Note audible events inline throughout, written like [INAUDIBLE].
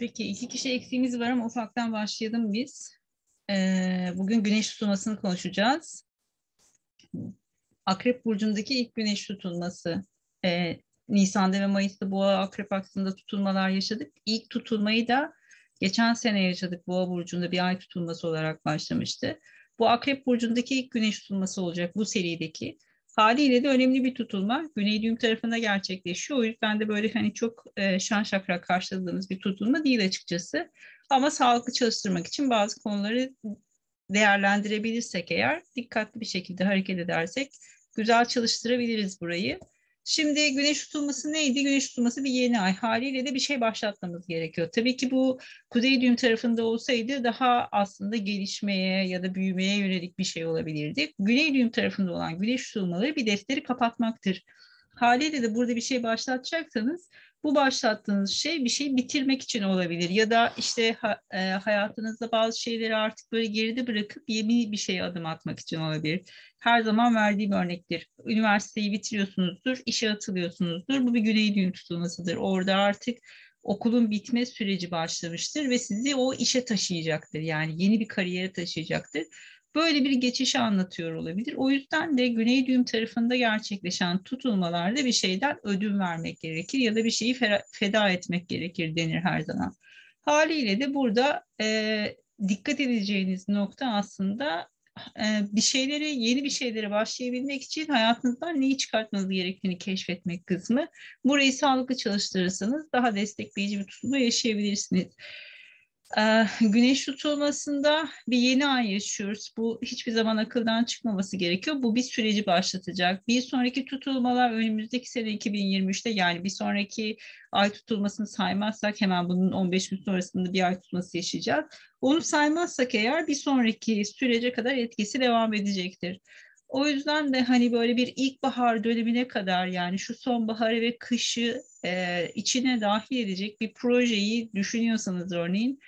Peki iki kişi eksiğimiz var ama ufaktan başlayalım biz. Ee, bugün güneş tutulmasını konuşacağız. Akrep burcundaki ilk güneş tutulması. Ee, Nisan'da ve Mayıs'ta boğa akrep aksında tutulmalar yaşadık. İlk tutulmayı da geçen sene yaşadık. Boğa burcunda bir ay tutulması olarak başlamıştı. Bu akrep burcundaki ilk güneş tutulması olacak bu serideki. Haliyle de önemli bir tutulma. Güney tarafında gerçekleşiyor. O yüzden de böyle hani çok e, şan şakrak karşıladığımız bir tutulma değil açıkçası. Ama sağlıklı çalıştırmak için bazı konuları değerlendirebilirsek eğer dikkatli bir şekilde hareket edersek güzel çalıştırabiliriz burayı. Şimdi güneş tutulması neydi? Güneş tutulması bir yeni ay. Haliyle de bir şey başlatmamız gerekiyor. Tabii ki bu kuzey düğüm tarafında olsaydı daha aslında gelişmeye ya da büyümeye yönelik bir şey olabilirdi. Güney düğüm tarafında olan güneş tutulmaları bir defteri kapatmaktır. Haliyle de burada bir şey başlatacaksanız bu başlattığınız şey bir şey bitirmek için olabilir ya da işte ha, e, hayatınızda bazı şeyleri artık böyle geride bırakıp yeni bir şeye adım atmak için olabilir. Her zaman verdiğim örnektir. Üniversiteyi bitiriyorsunuzdur, işe atılıyorsunuzdur. Bu bir güney düğüm tutulmasıdır. Orada artık okulun bitme süreci başlamıştır ve sizi o işe taşıyacaktır. Yani yeni bir kariyere taşıyacaktır. Böyle bir geçişi anlatıyor olabilir. O yüzden de güney düğüm tarafında gerçekleşen tutulmalarda bir şeyden ödün vermek gerekir ya da bir şeyi feda etmek gerekir denir her zaman. Haliyle de burada e, dikkat edeceğiniz nokta aslında e, bir şeyleri, yeni bir şeylere başlayabilmek için hayatınızdan neyi çıkartmanız gerektiğini keşfetmek kısmı. Burayı sağlıklı çalıştırırsanız daha destekleyici bir tutulma yaşayabilirsiniz. Ee, güneş tutulmasında bir yeni ay yaşıyoruz. Bu hiçbir zaman akıldan çıkmaması gerekiyor. Bu bir süreci başlatacak. Bir sonraki tutulmalar önümüzdeki sene 2023'te yani bir sonraki ay tutulmasını saymazsak hemen bunun 15 gün sonrasında bir ay tutulması yaşayacağız. Onu saymazsak eğer bir sonraki sürece kadar etkisi devam edecektir. O yüzden de hani böyle bir ilkbahar dönemine kadar yani şu sonbaharı ve kışı e, içine dahil edecek bir projeyi düşünüyorsanız örneğin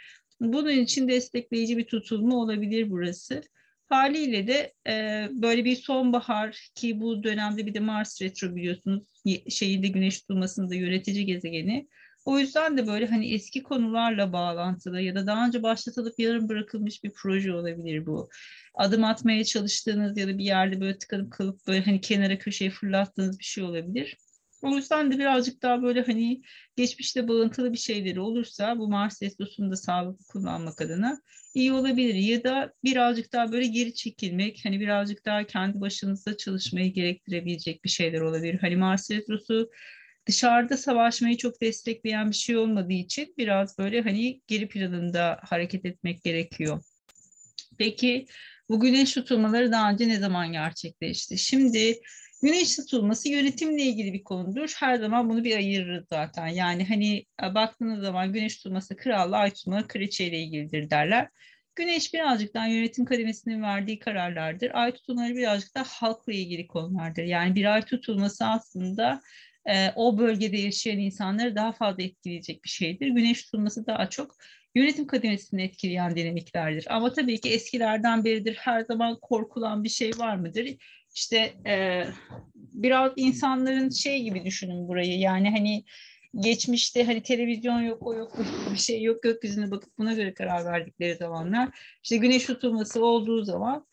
bunun için destekleyici bir tutulma olabilir burası. Haliyle de e, böyle bir sonbahar ki bu dönemde bir de Mars retro biliyorsunuz şeyinde güneş tutulmasında yönetici gezegeni. O yüzden de böyle hani eski konularla bağlantılı ya da daha önce başlatılıp yarım bırakılmış bir proje olabilir bu. Adım atmaya çalıştığınız ya da bir yerde böyle tıkanıp kalıp böyle hani kenara köşeye fırlattığınız bir şey olabilir. O yüzden de birazcık daha böyle hani geçmişte bağıntılı bir şeyleri olursa bu Mars Retrosu'nu da sağlıklı kullanmak adına iyi olabilir. Ya da birazcık daha böyle geri çekilmek, hani birazcık daha kendi başınızda çalışmayı gerektirebilecek bir şeyler olabilir. Hani Mars Retrosu dışarıda savaşmayı çok destekleyen bir şey olmadığı için biraz böyle hani geri planında hareket etmek gerekiyor. Peki bu güneş tutulmaları daha önce ne zaman gerçekleşti? Şimdi güneş tutulması yönetimle ilgili bir konudur. Her zaman bunu bir ayırırız zaten. Yani hani baktığınız zaman güneş tutulması kralla, ay tutulması kraliçeyle ilgilidir derler. Güneş birazcık daha yönetim kademesinin verdiği kararlardır. Ay tutulmaları birazcık da halkla ilgili konulardır. Yani bir ay tutulması aslında e, o bölgede yaşayan insanları daha fazla etkileyecek bir şeydir. Güneş tutulması daha çok yönetim kademesini etkileyen dinamiklerdir. Ama tabii ki eskilerden beridir her zaman korkulan bir şey var mıdır? İşte e, biraz insanların şey gibi düşünün burayı yani hani geçmişte hani televizyon yok o yok bir şey yok gökyüzüne bakıp buna göre karar verdikleri zamanlar işte güneş tutulması olduğu zaman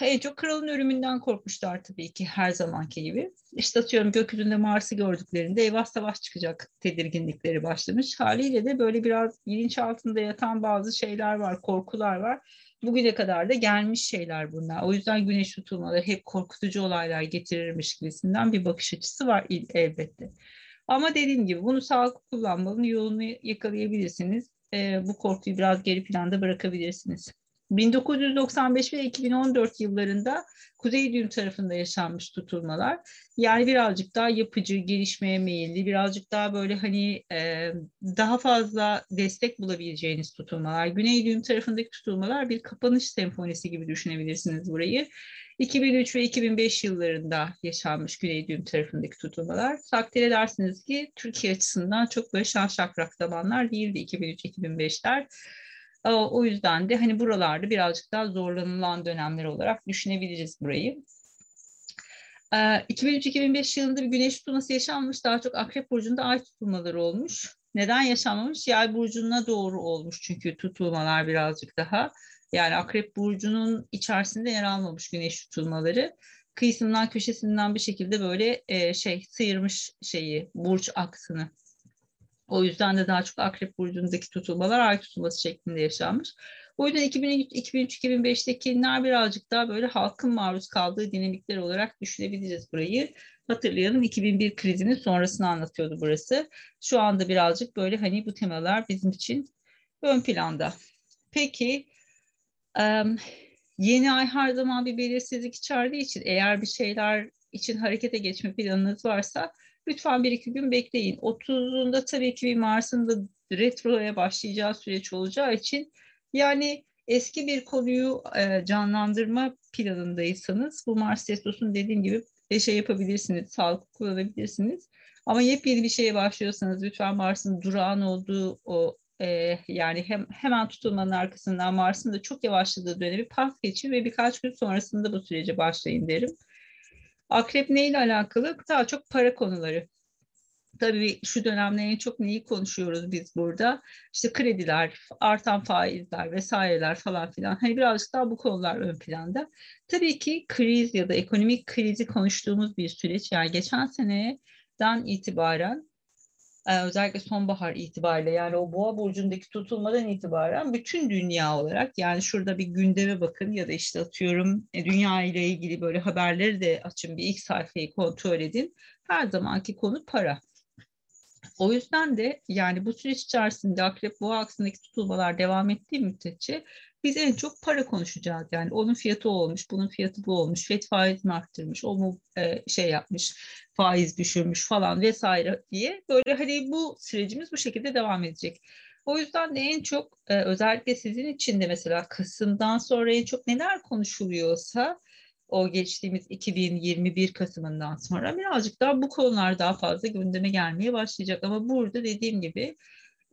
en çok kralın ölümünden korkmuşlar tabii ki her zamanki gibi. İşte atıyorum gökyüzünde Mars'ı gördüklerinde eyvah savaş çıkacak tedirginlikleri başlamış. Haliyle de böyle biraz bilinç altında yatan bazı şeyler var, korkular var. Bugüne kadar da gelmiş şeyler bunlar. O yüzden güneş tutulmaları hep korkutucu olaylar getirirmiş gibisinden bir bakış açısı var elbette. Ama dediğim gibi bunu sağlıklı kullanmanın yolunu yakalayabilirsiniz. Ee, bu korkuyu biraz geri planda bırakabilirsiniz. 1995 ve 2014 yıllarında Kuzey Düğüm tarafında yaşanmış tutulmalar. Yani birazcık daha yapıcı, gelişmeye meyilli, birazcık daha böyle hani e, daha fazla destek bulabileceğiniz tutulmalar. Güney Düğüm tarafındaki tutulmalar bir kapanış senfonisi gibi düşünebilirsiniz burayı. 2003 ve 2005 yıllarında yaşanmış Güney Düğüm tarafındaki tutulmalar. Takdir edersiniz ki Türkiye açısından çok böyle şan şakrak zamanlar değildi 2003-2005'ler. O yüzden de hani buralarda birazcık daha zorlanılan dönemler olarak düşünebiliriz burayı. 2003-2005 yılında bir güneş tutulması yaşanmış. Daha çok Akrep Burcu'nda ay tutulmaları olmuş. Neden yaşanmamış? Yay burcuna doğru olmuş çünkü tutulmalar birazcık daha. Yani Akrep burcunun içerisinde yer almamış güneş tutulmaları. Kıyısından köşesinden bir şekilde böyle e, şey sıyırmış şeyi burç aksını. O yüzden de daha çok Akrep burcundaki tutulmalar ay tutulması şeklinde yaşanmış. O yüzden 2003-2005'tekiler birazcık daha böyle halkın maruz kaldığı dinamikler olarak düşünebiliriz burayı. Hatırlayalım 2001 krizinin sonrasını anlatıyordu burası. Şu anda birazcık böyle hani bu temalar bizim için ön planda. Peki yeni ay her zaman bir belirsizlik içerdiği için eğer bir şeyler için harekete geçme planınız varsa lütfen bir iki gün bekleyin. 30'unda tabii ki bir Mars'ın da retroya başlayacağı süreç olacağı için yani eski bir konuyu e, canlandırma planındaysanız bu Mars Testosun dediğim gibi şey yapabilirsiniz, sağlık kullanabilirsiniz. Ama yepyeni bir şeye başlıyorsanız lütfen Mars'ın durağan olduğu o e, yani hem hemen tutulmanın arkasından Mars'ın da çok yavaşladığı dönemi pas geçin ve birkaç gün sonrasında bu sürece başlayın derim. Akrep neyle alakalı? Daha çok para konuları. Tabii şu dönemde en çok neyi konuşuyoruz biz burada? İşte krediler, artan faizler vesaireler falan filan. Hani birazcık daha bu konular ön planda. Tabii ki kriz ya da ekonomik krizi konuştuğumuz bir süreç. Yani geçen seneden itibaren e, özellikle sonbahar itibariyle yani o boğa burcundaki tutulmadan itibaren bütün dünya olarak yani şurada bir gündeme bakın ya da işte atıyorum e, dünya ile ilgili böyle haberleri de açın bir ilk sayfayı kontrol edin. Her zamanki konu para. O yüzden de yani bu süreç içerisinde akrep boğa aksındaki tutulmalar devam ettiği müddetçe biz en çok para konuşacağız. Yani onun fiyatı olmuş, bunun fiyatı bu olmuş, FED faizini arttırmış, o mu e, şey yapmış, faiz düşürmüş falan vesaire diye böyle hani bu sürecimiz bu şekilde devam edecek. O yüzden de en çok e, özellikle sizin için de mesela Kasım'dan sonra en çok neler konuşuluyorsa o geçtiğimiz 2021 Kasım'ından sonra birazcık daha bu konular daha fazla gündeme gelmeye başlayacak. Ama burada dediğim gibi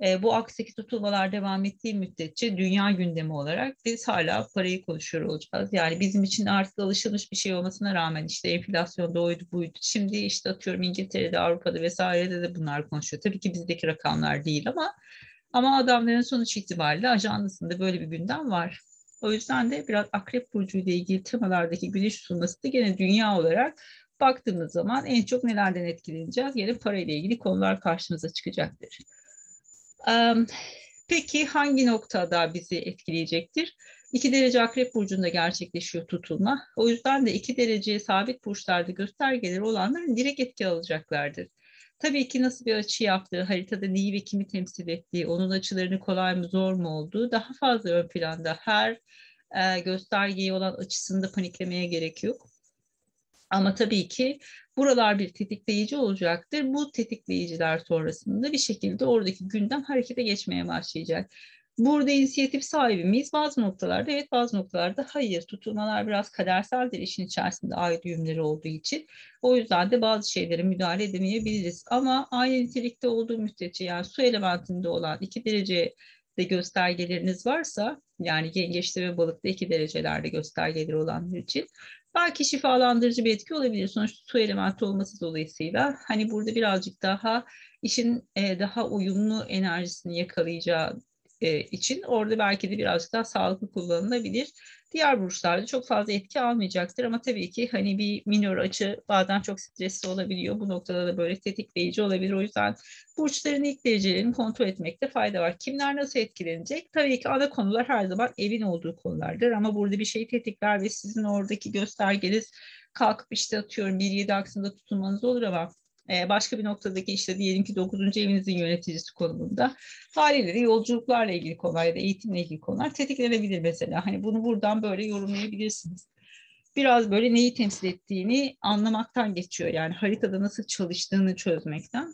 e, bu aksaki tutulmalar devam ettiği müddetçe dünya gündemi olarak biz hala parayı konuşuyor olacağız. Yani bizim için artık alışılmış bir şey olmasına rağmen işte enflasyon da oydu buydu. Şimdi işte atıyorum İngiltere'de, Avrupa'da vesairede de bunlar konuşuyor. Tabii ki bizdeki rakamlar değil ama ama adamların sonuç itibariyle ajandasında böyle bir gündem var. O yüzden de biraz Akrep Burcu ile ilgili temalardaki güneş tutulması da gene dünya olarak baktığımız zaman en çok nelerden etkileneceğiz? Yine parayla ilgili konular karşımıza çıkacaktır. Peki hangi noktada bizi etkileyecektir? 2 derece akrep burcunda gerçekleşiyor tutulma. O yüzden de 2 derece sabit burçlarda göstergeleri olanlar direkt etki alacaklardır. Tabii ki nasıl bir açı yaptığı, haritada neyi ve kimi temsil ettiği, onun açılarını kolay mı zor mu olduğu daha fazla ön planda. Her e, göstergeye olan açısında paniklemeye gerek yok. Ama tabii ki buralar bir tetikleyici olacaktır. Bu tetikleyiciler sonrasında bir şekilde oradaki gündem harekete geçmeye başlayacak. Burada inisiyatif sahibi miyiz? Bazı noktalarda evet bazı noktalarda hayır. Tutulmalar biraz kaderseldir işin içerisinde ay düğümleri olduğu için. O yüzden de bazı şeylere müdahale edemeyebiliriz. Ama aynı nitelikte olduğu müddetçe yani su elementinde olan iki derece de göstergeleriniz varsa yani yengeçte ve balıkta iki derecelerde göstergeleri olanlar için belki şifalandırıcı bir etki olabilir. Sonuçta su elementi olması dolayısıyla hani burada birazcık daha işin e, daha uyumlu enerjisini yakalayacağı e, için orada belki de birazcık daha sağlıklı kullanılabilir. Diğer burçlarda çok fazla etki almayacaktır ama tabii ki hani bir minor açı bazen çok stresli olabiliyor. Bu noktada da böyle tetikleyici olabilir. O yüzden burçların ilk derecelerini kontrol etmekte fayda var. Kimler nasıl etkilenecek? Tabii ki ana konular her zaman evin olduğu konulardır ama burada bir şey tetikler ve sizin oradaki göstergeniz kalkıp işte atıyorum 1-7 aksında tutulmanız olur ama başka bir noktadaki işte diyelim ki 9. evinizin yöneticisi konumunda haliyle yolculuklarla ilgili konular ya da eğitimle ilgili konular tetiklenebilir mesela. Hani bunu buradan böyle yorumlayabilirsiniz. Biraz böyle neyi temsil ettiğini anlamaktan geçiyor. Yani haritada nasıl çalıştığını çözmekten.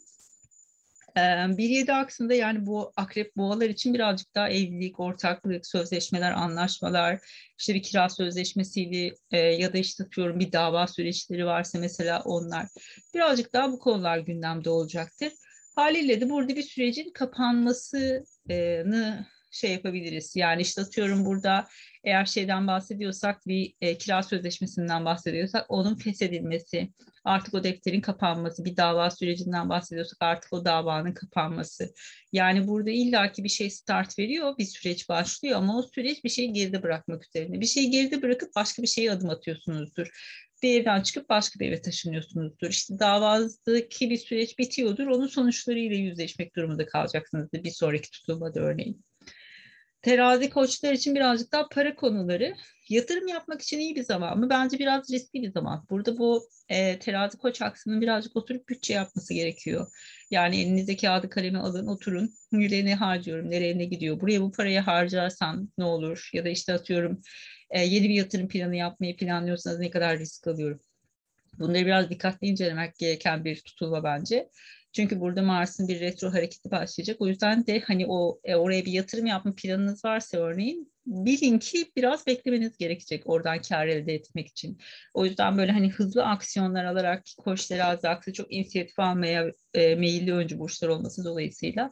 Bir yedi aksında yani bu akrep boğalar için birazcık daha evlilik, ortaklık, sözleşmeler, anlaşmalar, işte bir kira sözleşmesiydi e, ya da işte tutuyorum bir dava süreçleri varsa mesela onlar birazcık daha bu konular gündemde olacaktır. Haliyle de burada bir sürecin kapanmasını şey yapabiliriz. Yani işte atıyorum burada eğer şeyden bahsediyorsak bir e, kira sözleşmesinden bahsediyorsak onun feshedilmesi, artık o defterin kapanması, bir dava sürecinden bahsediyorsak artık o davanın kapanması. Yani burada illaki bir şey start veriyor, bir süreç başlıyor ama o süreç bir şeyi geride bırakmak üzerine. Bir şeyi geride bırakıp başka bir şeye adım atıyorsunuzdur bir evden çıkıp başka bir eve taşınıyorsunuzdur. İşte davanızdaki bir süreç bitiyordur. Onun sonuçlarıyla yüzleşmek durumunda kalacaksınızdır bir sonraki tutulmada örneğin. Terazi koçlar için birazcık daha para konuları. Yatırım yapmak için iyi bir zaman mı? Bence biraz riskli bir zaman. Burada bu e, terazi koç aksının birazcık oturup bütçe yapması gerekiyor. Yani elinize kağıdı kalemi alın, oturun. Nereye ne harcıyorum, nereye ne gidiyor? Buraya bu parayı harcarsam ne olur? Ya da işte atıyorum e, yeni bir yatırım planı yapmayı planlıyorsanız ne kadar risk alıyorum? Bunları biraz dikkatli incelemek gereken bir tutulma bence. Çünkü burada Mars'ın bir retro hareketi başlayacak. O yüzden de hani o e, oraya bir yatırım yapma planınız varsa örneğin bilin ki biraz beklemeniz gerekecek oradan kar elde etmek için. O yüzden böyle hani hızlı aksiyonlar alarak koç terazi aksı çok inisiyatif almaya e, meyilli öncü burçlar olması dolayısıyla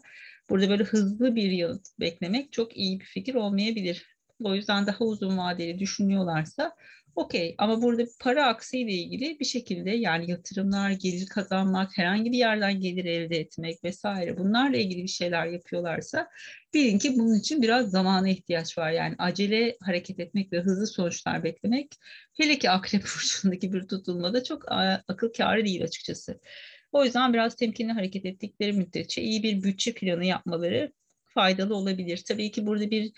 burada böyle hızlı bir yanıt beklemek çok iyi bir fikir olmayabilir. O yüzden daha uzun vadeli düşünüyorlarsa okey ama burada para aksıyla ilgili bir şekilde yani yatırımlar, gelir kazanmak, herhangi bir yerden gelir elde etmek vesaire bunlarla ilgili bir şeyler yapıyorlarsa bilin ki bunun için biraz zamana ihtiyaç var. Yani acele hareket etmek ve hızlı sonuçlar beklemek hele ki akrep [LAUGHS] burcundaki bir tutulmada çok akıl kârı değil açıkçası. O yüzden biraz temkinli hareket ettikleri müddetçe iyi bir bütçe planı yapmaları faydalı olabilir. Tabii ki burada bir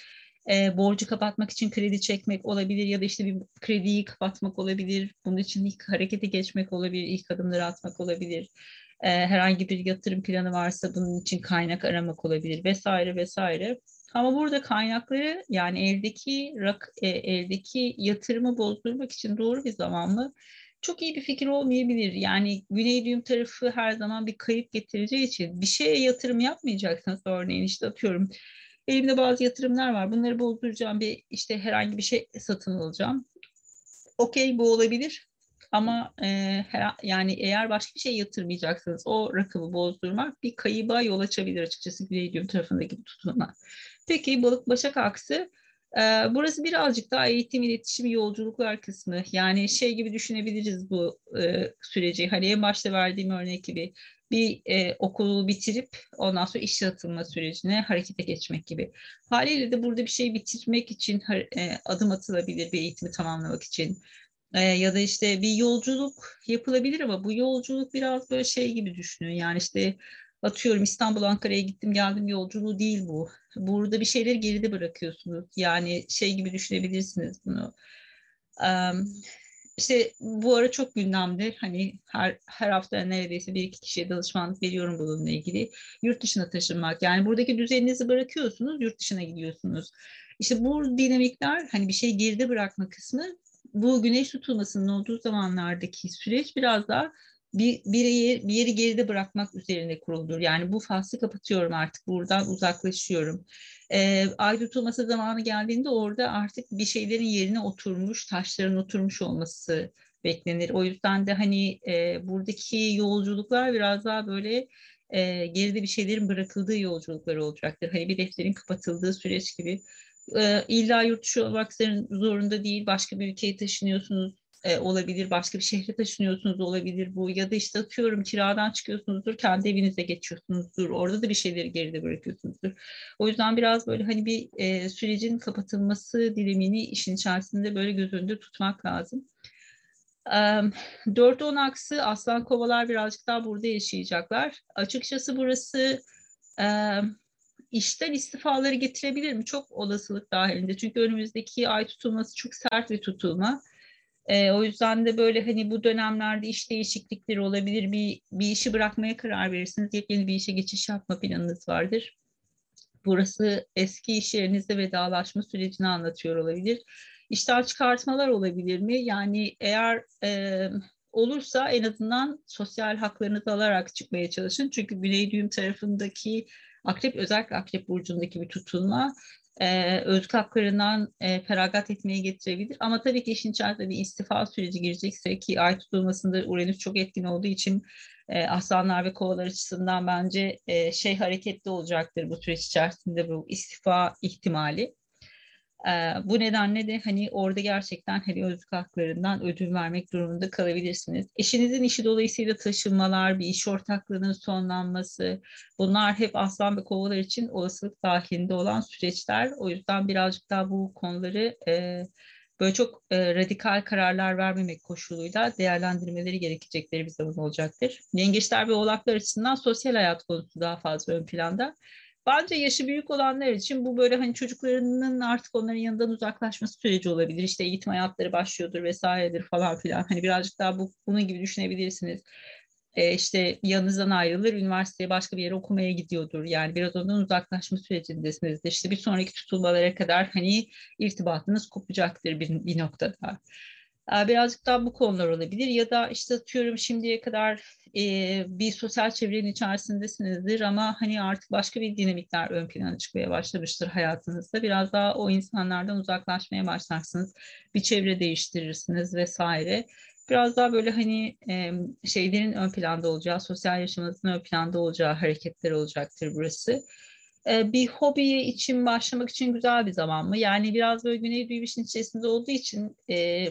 e, borcu kapatmak için kredi çekmek olabilir ya da işte bir krediyi kapatmak olabilir. Bunun için ilk harekete geçmek olabilir, ilk adımları atmak olabilir. E, herhangi bir yatırım planı varsa bunun için kaynak aramak olabilir vesaire vesaire. Ama burada kaynakları yani eldeki rak, e, eldeki yatırımı bozdurmak için doğru bir zaman mı? Çok iyi bir fikir olmayabilir. Yani Güney tarafı her zaman bir kayıp getireceği için bir şeye yatırım yapmayacaksınız örneğin işte atıyorum Elimde bazı yatırımlar var. Bunları bozduracağım bir işte herhangi bir şey satın alacağım. Okey bu olabilir. Ama e, her, yani eğer başka bir şey yatırmayacaksınız o rakamı bozdurmak bir kayıba yol açabilir açıkçası Güney Düğüm tarafındaki tutumlar. Peki balık başak aksı e, burası birazcık daha eğitim, iletişim, yolculuklar kısmı. Yani şey gibi düşünebiliriz bu e, süreci. Hani en başta verdiğim örnek gibi bir e, okulu bitirip ondan sonra işe atılma sürecine harekete geçmek gibi. Haliyle de burada bir şey bitirmek için e, adım atılabilir bir eğitimi tamamlamak için. E, ya da işte bir yolculuk yapılabilir ama bu yolculuk biraz böyle şey gibi düşünün. Yani işte atıyorum İstanbul Ankara'ya gittim geldim yolculuğu değil bu. Burada bir şeyleri geride bırakıyorsunuz. Yani şey gibi düşünebilirsiniz bunu. Um, işte bu ara çok gündemde hani her her hafta neredeyse bir iki kişiye danışmanlık veriyorum bununla ilgili. Yurt dışına taşınmak yani buradaki düzeninizi bırakıyorsunuz yurt dışına gidiyorsunuz. İşte bu dinamikler hani bir şey geride bırakma kısmı bu güneş tutulmasının olduğu zamanlardaki süreç biraz daha bir, bir, yer, bir yeri geride bırakmak üzerine kuruludur. Yani bu faslı kapatıyorum artık buradan uzaklaşıyorum. E, ay tutulması zamanı geldiğinde orada artık bir şeylerin yerine oturmuş, taşların oturmuş olması beklenir. O yüzden de hani e, buradaki yolculuklar biraz daha böyle e, geride bir şeylerin bırakıldığı yolculuklar olacaktır. Hani bir defterin kapatıldığı süreç gibi. E, illa yurt dışı olmak zorunda değil. Başka bir ülkeye taşınıyorsunuz e, olabilir, başka bir şehre taşınıyorsunuz olabilir bu ya da işte atıyorum kiradan çıkıyorsunuzdur, kendi evinize geçiyorsunuzdur, orada da bir şeyleri geride bırakıyorsunuzdur. O yüzden biraz böyle hani bir e, sürecin kapatılması dilimini işin içerisinde böyle göz önünde tutmak lazım. E, 4-10 aksı aslan kovalar birazcık daha burada yaşayacaklar. Açıkçası burası işten istifaları getirebilir mi? Çok olasılık dahilinde. Çünkü önümüzdeki ay tutulması çok sert bir tutulma. E, o yüzden de böyle hani bu dönemlerde iş değişiklikleri olabilir. Bir, bir işi bırakmaya karar verirsiniz. Yepyeni bir işe geçiş yapma planınız vardır. Burası eski iş yerinizde vedalaşma sürecini anlatıyor olabilir. İşten çıkartmalar olabilir mi? Yani eğer e, olursa en azından sosyal haklarınızı alarak çıkmaya çalışın. Çünkü Güney Düğüm tarafındaki Akrep özellikle Akrep burcundaki bir tutulma e, özgür haklarından e, feragat etmeye getirebilir. Ama tabii ki işin içerisinde bir istifa süreci girecekse ki ay tutulmasında Uranüs çok etkin olduğu için e, aslanlar ve kovalar açısından bence e, şey hareketli olacaktır bu süreç içerisinde bu istifa ihtimali. Ee, bu nedenle de hani orada gerçekten hani özlük haklarından ödül vermek durumunda kalabilirsiniz. Eşinizin işi dolayısıyla taşınmalar, bir iş ortaklığının sonlanması bunlar hep aslan ve kovalar için olasılık dahilinde olan süreçler. O yüzden birazcık daha bu konuları e, böyle çok e, radikal kararlar vermemek koşuluyla değerlendirmeleri gerekecekleri bir zaman olacaktır. Yengeçler ve oğlaklar açısından sosyal hayat konusu daha fazla ön planda. Bence yaşı büyük olanlar için bu böyle hani çocuklarının artık onların yanından uzaklaşması süreci olabilir. İşte eğitim hayatları başlıyordur vesairedir falan filan. Hani birazcık daha bu bunun gibi düşünebilirsiniz. Ee, işte yanınızdan ayrılır, üniversiteye başka bir yere okumaya gidiyordur. Yani biraz ondan uzaklaşma sürecindesinizdir. İşte bir sonraki tutulmalara kadar hani irtibatınız kopacaktır bir, bir noktada. Birazcık daha bu konular olabilir ya da işte atıyorum şimdiye kadar e, bir sosyal çevrenin içerisindesinizdir ama hani artık başka bir dinamikler ön plana çıkmaya başlamıştır hayatınızda. Biraz daha o insanlardan uzaklaşmaya başlarsınız. Bir çevre değiştirirsiniz vesaire. Biraz daha böyle hani e, şeylerin ön planda olacağı, sosyal yaşamınızın ön planda olacağı hareketler olacaktır burası bir hobi için başlamak için güzel bir zaman mı? Yani biraz böyle güney düğüm içerisinde olduğu için e,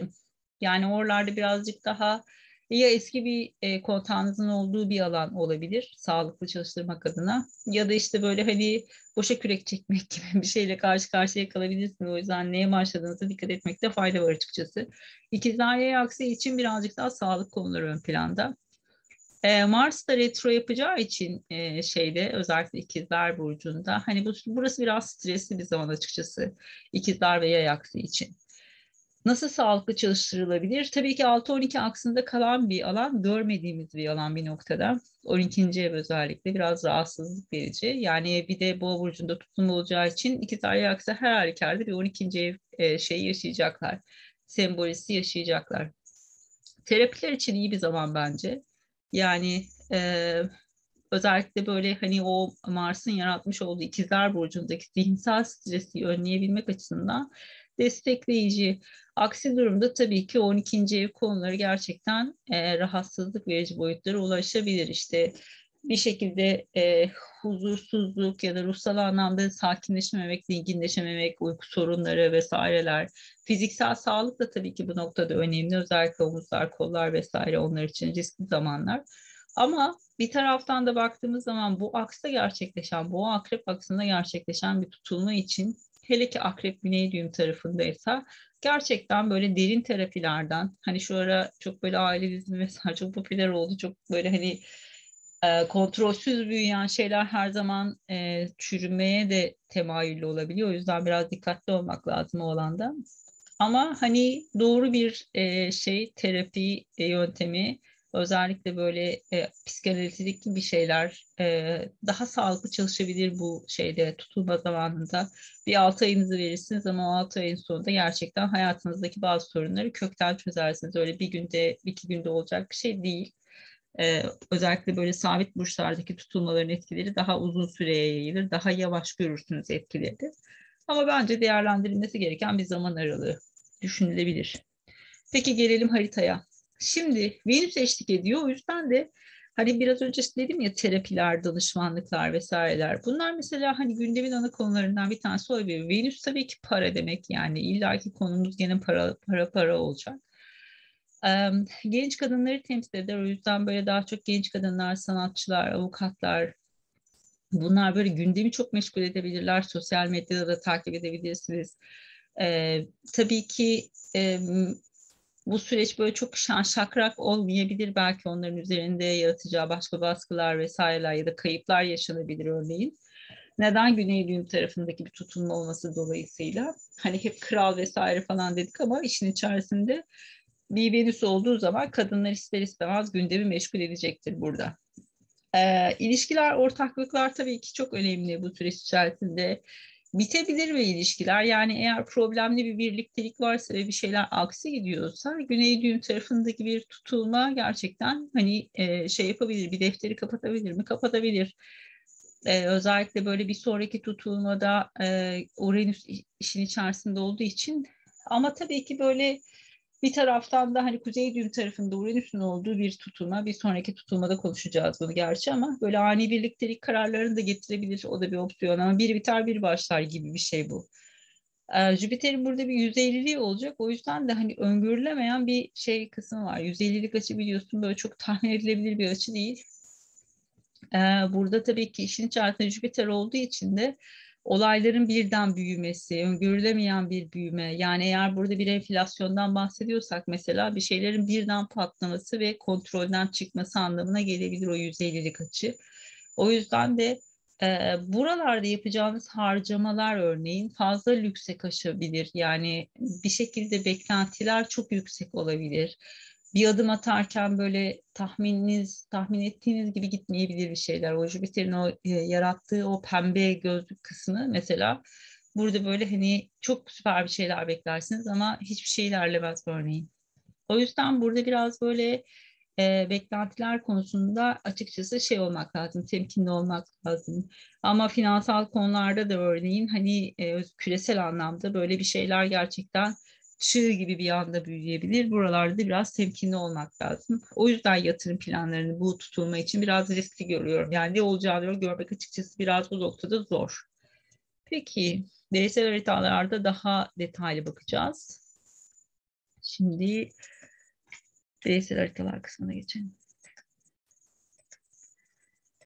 yani oralarda birazcık daha ya eski bir e, kontağınızın olduğu bir alan olabilir sağlıklı çalıştırmak adına ya da işte böyle hani boşa kürek çekmek [LAUGHS] gibi bir şeyle karşı karşıya kalabilirsiniz. O yüzden neye başladığınızda dikkat etmekte fayda var açıkçası. İkizler aksi için birazcık daha sağlık konuları ön planda. E, Mars da retro yapacağı için e, şeyde özellikle ikizler burcunda hani bu, burası biraz stresli bir zaman açıkçası ikizler ve yay aksi için. Nasıl sağlıklı çalıştırılabilir? Tabii ki 6-12 aksında kalan bir alan, görmediğimiz bir alan bir noktada. 12. ev özellikle biraz rahatsızlık verici. Yani bir de boğa burcunda tutum olacağı için ikizler aksı her halükarda bir 12. ev e, şeyi yaşayacaklar. Sembolisi yaşayacaklar. Terapiler için iyi bir zaman bence. Yani e, özellikle böyle hani o Mars'ın yaratmış olduğu ikizler burcundaki zihinsel stresi önleyebilmek açısından destekleyici. Aksi durumda tabii ki 12. ev konuları gerçekten e, rahatsızlık verici boyutlara ulaşabilir. İşte bir şekilde e, huzursuzluk ya da ruhsal anlamda sakinleşmemek, dinginleşememek, uyku sorunları vesaireler. Fiziksel sağlık da tabii ki bu noktada önemli. Özellikle omuzlar, kollar vesaire onlar için riskli zamanlar. Ama bir taraftan da baktığımız zaman bu aksta gerçekleşen, bu akrep aksında gerçekleşen bir tutulma için hele ki akrep güney düğüm tarafındaysa gerçekten böyle derin terapilerden hani şu ara çok böyle aile dizimi mesela çok popüler oldu. Çok böyle hani e, kontrolsüz büyüyen şeyler her zaman e, çürümeye de temayüllü olabiliyor. O yüzden biraz dikkatli olmak lazım o alanda. Ama hani doğru bir e, şey terapi e, yöntemi özellikle böyle e, psikanalitik bir şeyler e, daha sağlıklı çalışabilir bu şeyde tutulma zamanında. Bir 6 ayınızı verirsiniz ama o 6 ayın sonunda gerçekten hayatınızdaki bazı sorunları kökten çözersiniz. Öyle bir günde, iki günde olacak bir şey değil. Ee, özellikle böyle sabit burçlardaki tutulmaların etkileri daha uzun süreye yayılır. Daha yavaş görürsünüz etkileri. Ama bence değerlendirilmesi gereken bir zaman aralığı düşünülebilir. Peki gelelim haritaya. Şimdi Venüs eşlik ediyor. O yüzden de hani biraz önce dedim ya terapiler, danışmanlıklar vesaireler. Bunlar mesela hani gündemin ana konularından bir tanesi olabilir. Venüs tabii ki para demek yani illaki konumuz gene para para para olacak. genç kadınları temsil eder. O yüzden böyle daha çok genç kadınlar, sanatçılar, avukatlar, bunlar böyle gündemi çok meşgul edebilirler. Sosyal medyada da takip edebilirsiniz. Ee, tabii ki e, bu süreç böyle çok şakrak olmayabilir. Belki onların üzerinde yaratacağı başka baskılar vesaireler ya da kayıplar yaşanabilir örneğin. Neden Güney Düğüm tarafındaki bir tutunma olması dolayısıyla? Hani hep kral vesaire falan dedik ama işin içerisinde bir Venüs olduğu zaman kadınlar ister istemez gündemi meşgul edecektir burada. Ee, ilişkiler, ortaklıklar tabii ki çok önemli bu süreç içerisinde bitebilir ve ilişkiler yani eğer problemli bir birliktelik varsa ve bir şeyler aksi gidiyorsa Güney Düğüm tarafındaki bir tutulma gerçekten hani e, şey yapabilir bir defteri kapatabilir mi? Kapatabilir. E, özellikle böyle bir sonraki tutulmada e, Uranüs işin içerisinde olduğu için. Ama tabii ki böyle bir taraftan da hani Kuzey Düğüm tarafında Uranüs'ün olduğu bir tutulma, bir sonraki tutulmada konuşacağız bunu gerçi ama böyle ani birliktelik kararlarını da getirebilir. O da bir opsiyon ama bir biter bir başlar gibi bir şey bu. Ee, Jüpiter'in burada bir yüzeyliliği olacak. O yüzden de hani öngörülemeyen bir şey kısmı var. Yüzeylilik açı biliyorsun böyle çok tahmin edilebilir bir açı değil. Ee, burada tabii ki işin içerisinde Jüpiter olduğu için de olayların birden büyümesi, öngörülemeyen bir büyüme. Yani eğer burada bir enflasyondan bahsediyorsak mesela bir şeylerin birden patlaması ve kontrolden çıkması anlamına gelebilir o yüzeylilik açı. O yüzden de e, buralarda yapacağınız harcamalar örneğin fazla lükse kaçabilir. Yani bir şekilde beklentiler çok yüksek olabilir bir adım atarken böyle tahmininiz, tahmin ettiğiniz gibi gitmeyebilir bir şeyler. O Jüpiter'in o e, yarattığı o pembe gözlük kısmı mesela burada böyle hani çok süper bir şeyler beklersiniz ama hiçbir şey ilerlemez örneğin. O yüzden burada biraz böyle e, beklentiler konusunda açıkçası şey olmak lazım, temkinli olmak lazım. Ama finansal konularda da örneğin hani e, küresel anlamda böyle bir şeyler gerçekten çığ gibi bir anda büyüyebilir. Buralarda biraz temkinli olmak lazım. O yüzden yatırım planlarını bu tutulma için biraz riskli görüyorum. Yani ne olacağını görmek açıkçası biraz bu noktada zor. Peki, bireysel haritalarda daha detaylı bakacağız. Şimdi bireysel haritalar kısmına geçelim.